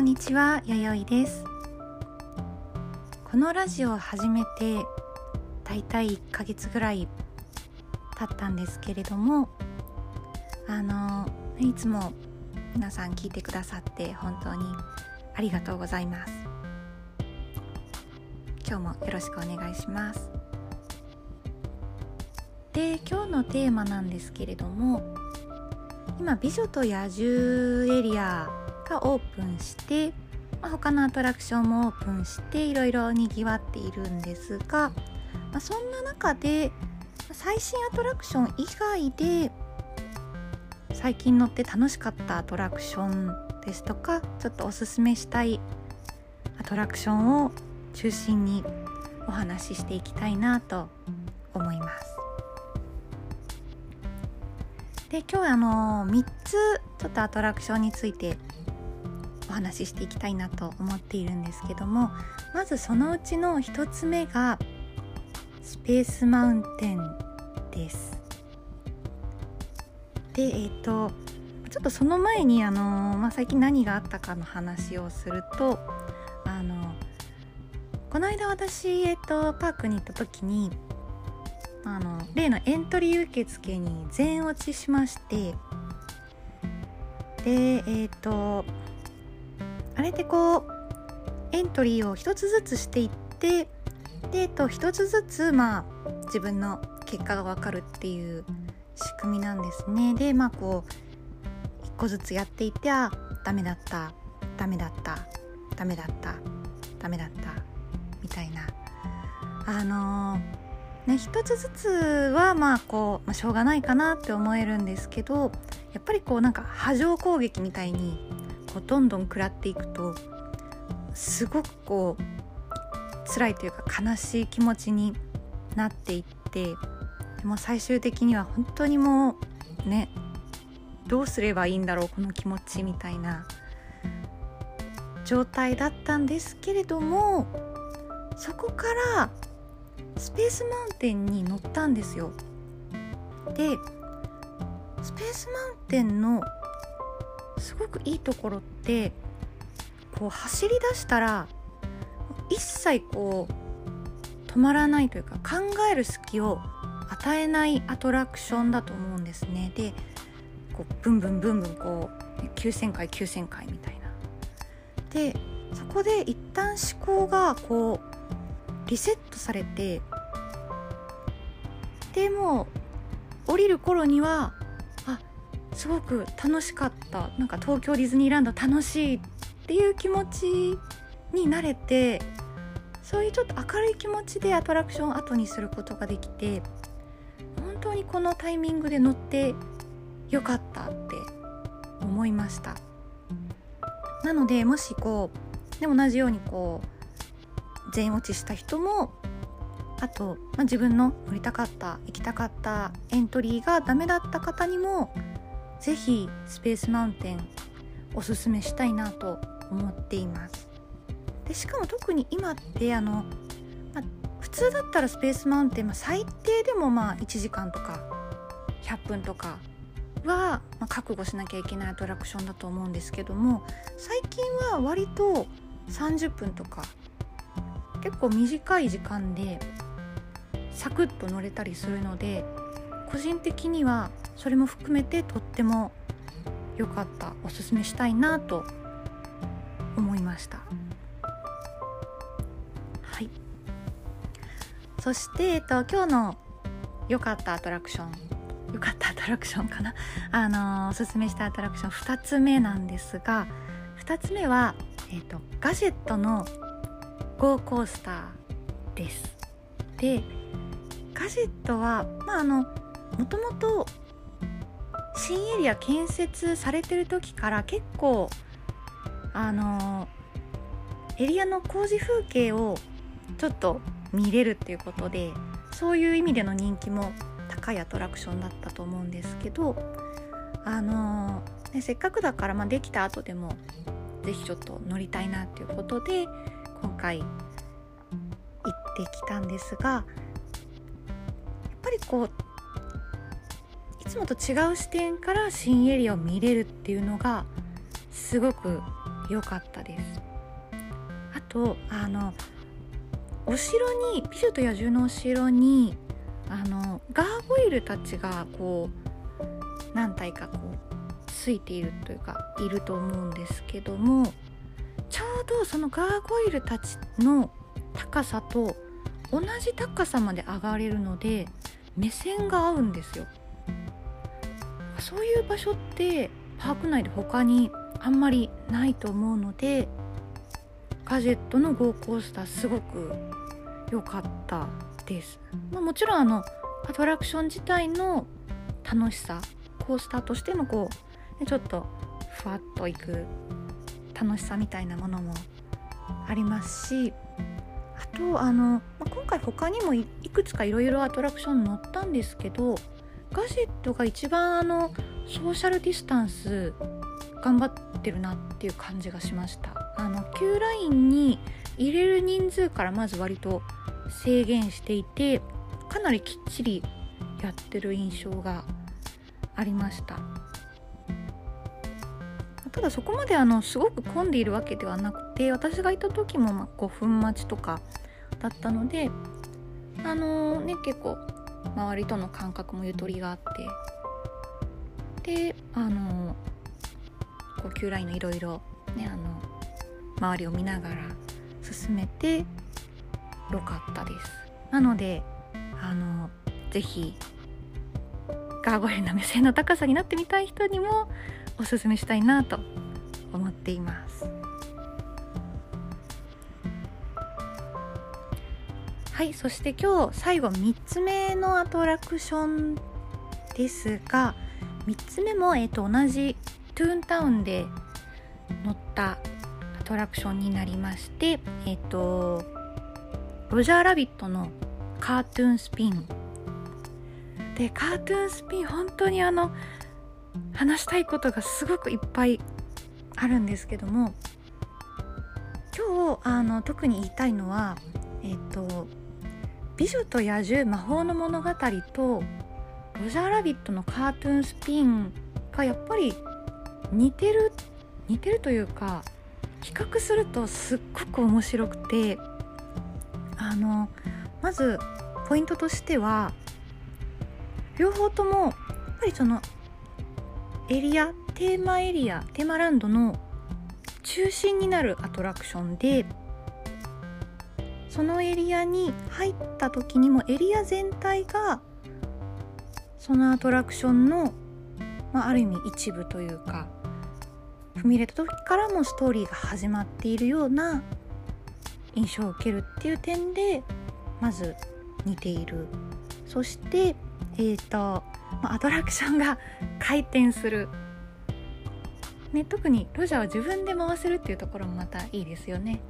こんにちは、やよいです。このラジオを始めてだいたい1ヶ月ぐらい経ったんですけれどもあのいつも皆さん聞いてくださって本当にありがとうございます。今日もよろしくお願いします。で今日のテーマなんですけれども今美女と野獣エリアがオープンして、まあ、他のアトラクションもオープンしていろいろにぎわっているんですが、まあ、そんな中で最新アトラクション以外で最近乗って楽しかったアトラクションですとかちょっとおすすめしたいアトラクションを中心にお話ししていきたいなと思います。で今日あの3つちょっとアトラクションについてお話ししていきたいなと思っているんですけどもまずそのうちの1つ目がスペースマウンテンです。でえっ、ー、とちょっとその前にあの、まあ、最近何があったかの話をするとあのこの間私、えっ、ー、と、パークに行った時にあの例のエントリー受付に全落ちしましてでえっ、ー、とあれでこうエントリーを一つずつしていってで、えっと、一つずつまあ自分の結果が分かるっていう仕組みなんですね。でまあこう一個ずつやっていってあダメだったダメだったダメだったダメだったみたいな。あのーね、一つずつはまあこう、まあ、しょうがないかなって思えるんですけどやっぱりこうなんか波状攻撃みたいにこうどんどん食らっていくとすごくこう辛いというか悲しい気持ちになっていってでも最終的には本当にもうねどうすればいいんだろうこの気持ちみたいな状態だったんですけれどもそこからスペースマウンテンに乗ったんですよ。でスペースマウンテンのすごくいいところってこう走り出したら一切こう止まらないというか考える隙を与えないアトラクションだと思うんですね。でこうブンブンブンブンこう9,000回9,000回みたいな。でそこで一旦思考がこうリセットされてでも降りる頃にはすごく楽しかった。なんか東京ディズニーランド楽しいっていう気持ちになれてそういうちょっと明るい気持ちでアトラクションを後にすることができて本当にこのタイミングで乗ってよかったって思いました。なのでもしこうで同じようにこう全落ちした人もあと、まあ、自分の乗りたかった行きたかったエントリーがダメだった方にも是非スペースマウンテンおすすめしたいなと思っています。でしかも特に今ってあの、まあ、普通だったらスペースマウンテン、まあ、最低でもまあ1時間とか100分とかは、まあ、覚悟しなきゃいけないアトラクションだと思うんですけども最近は割と30分とか結構短い時間でサクッと乗れたりするので個人的にはそれも含めてとっても良かった。おすすめしたいなと思いました。はい。そして、えっと、今日の良かったアトラクション。良かったアトラクションかな？あの、おすすめしたアトラクション2つ目なんですが2つ目は、えっと、ガジェットのゴーコースターです。でガジェットはまああのもともと新エリア建設されてる時から結構あのエリアの工事風景をちょっと見れるっていうことでそういう意味での人気も高いアトラクションだったと思うんですけどあのね、せっかくだから、まあ、できた後でも是非ちょっと乗りたいなっていうことで今回行ってきたんですがやっぱりこうつもと違う視点から新エリアを見れるっていうのがすごく良かったです。あとあのお城に美女と野獣のお城にあのガーゴイルたちがこう何体かこうついているというかいると思うんですけどもちょうどそのガーゴイルたちの高さと同じ高さまで上がれるので目線が合うんですよ。そういう場所ってパーク内で他にあんまりないと思うのでガジェットの GO コースターすごく良かったです、まあ、もちろんあのアトラクション自体の楽しさコースターとしてのこうちょっとふわっといく楽しさみたいなものもありますしあとあの、まあ、今回他にもいくつかいろいろアトラクション乗ったんですけどガジェットが一番あのソーシャルディスタンス頑張ってるなっていう感じがしました。あの Q ラインに入れる人数からまず割と制限していてかなりきっちりやってる印象がありました。ただそこまであのすごく混んでいるわけではなくて私がいた時もま5分待ちとかだったのであのー、ね結構周りとの感覚もゆとりがあって。であのー、呼吸ラインのいろいろねあの周りを見ながら進めてよかったです。なのであの是非ガーゴイルの目線の高さになってみたい人にもおすすめしたいなと思っていますはいそして今日最後3つ目のアトラクションですが3つ目も、えーと、同じトゥーンタウンで乗ったアトラクションになりましてえ、ー、とロジャーラビットのカートゥーンスピン。でカートゥーンスピン本当にあの話したいことがすごくいっぱいあるんですけども今日あの特に言いたいのはえっ、と「美女と野獣魔法の物語」と「ロジャーラビットのカートゥーンスピン」がやっぱり似てる似てるというか比較するとすっごく面白くてあのまずポイントとしては両方ともやっぱりそのエリアテーマエリアテーマランドの中心になるアトラクションでそのエリアに入った時にもエリア全体がそのアトラクションの、まあ、ある意味一部というか踏み入れた時からもストーリーが始まっているような印象を受けるっていう点でまず似ている。そしてえっ、ー、とアトラクションが回転する、ね、特にロジャーは自分で回せるっていうところもまたいいですよね。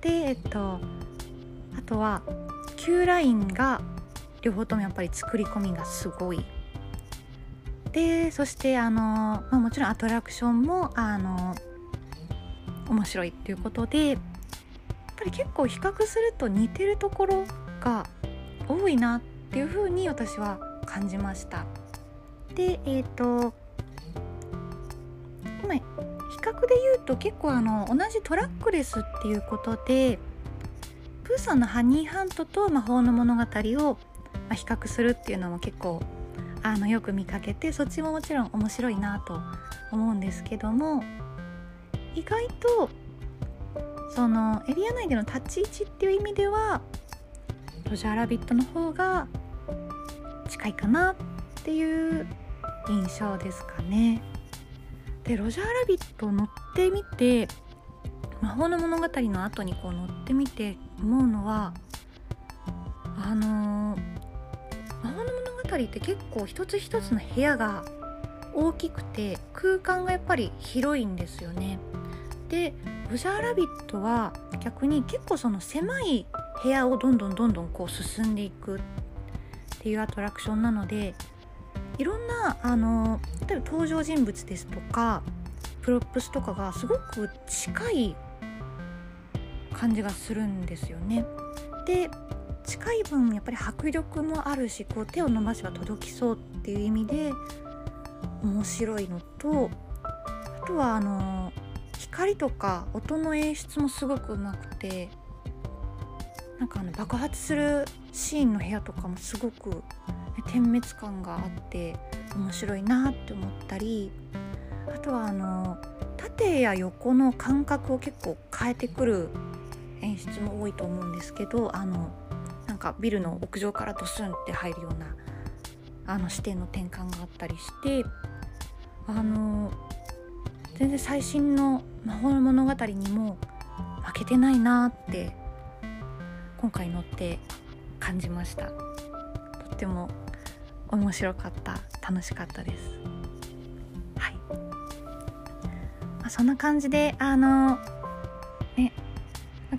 でえっ、ー、とあとは Q ラインが両方ともやっぱり作り込みがすごい。でそしてあの、まあ、もちろんアトラクションもあの面白いっていうことでやっぱり結構比較すると似てるところが多いなっていう風に私は感じました。でえっ、ー、と今比較で言うと結構あの同じトラックレスっていうことでプーさんのハニーハントと魔法の物語を比較するっていうのも結構あのよく見かけてそっちももちろん面白いなと思うんですけども意外とそのエリア内での立ち位置っていう意味ではロジャーラビットの方が近いかなっていう印象ですかね。でロジャーラビット乗ってみて魔法の物語の後にこう乗ってみて思うのはあのー、魔法の物語って結構一つ一つの部屋が大きくて空間がやっぱり広いんですよね。でブジャーラビットは逆に結構その狭い部屋をどんどんどんどんこう進んでいくっていうアトラクションなのでいろんなあの例えば登場人物ですとか props とかがすごく近い感じがするんですよね。で近い分やっぱり迫力もあるしこう手を伸ばせば届きそうっていう意味で面白いのとあとはあの光とか音の演出もすごくうまくてなんかあの爆発するシーンの部屋とかもすごく点滅感があって面白いなって思ったりあとはあの縦や横の感覚を結構変えてくる演出も多いと思うんですけどあのなんかビルの屋上からドスンって入るようなあの視点の転換があったりしてあの全然最新の魔法の物語にも負けてないなって今回乗って感じました。とっても面白かった楽しかったです。はい、まあ、そんな感じであの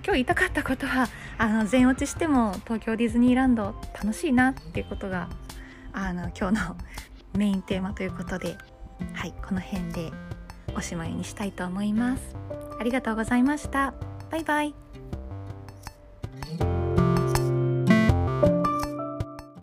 今日言いたかったことはあの全落ちしても東京ディズニーランド楽しいなっていうことがあの今日のメインテーマということではいこの辺でおしまいにしたいと思います。ありがとうございました。バイバイ。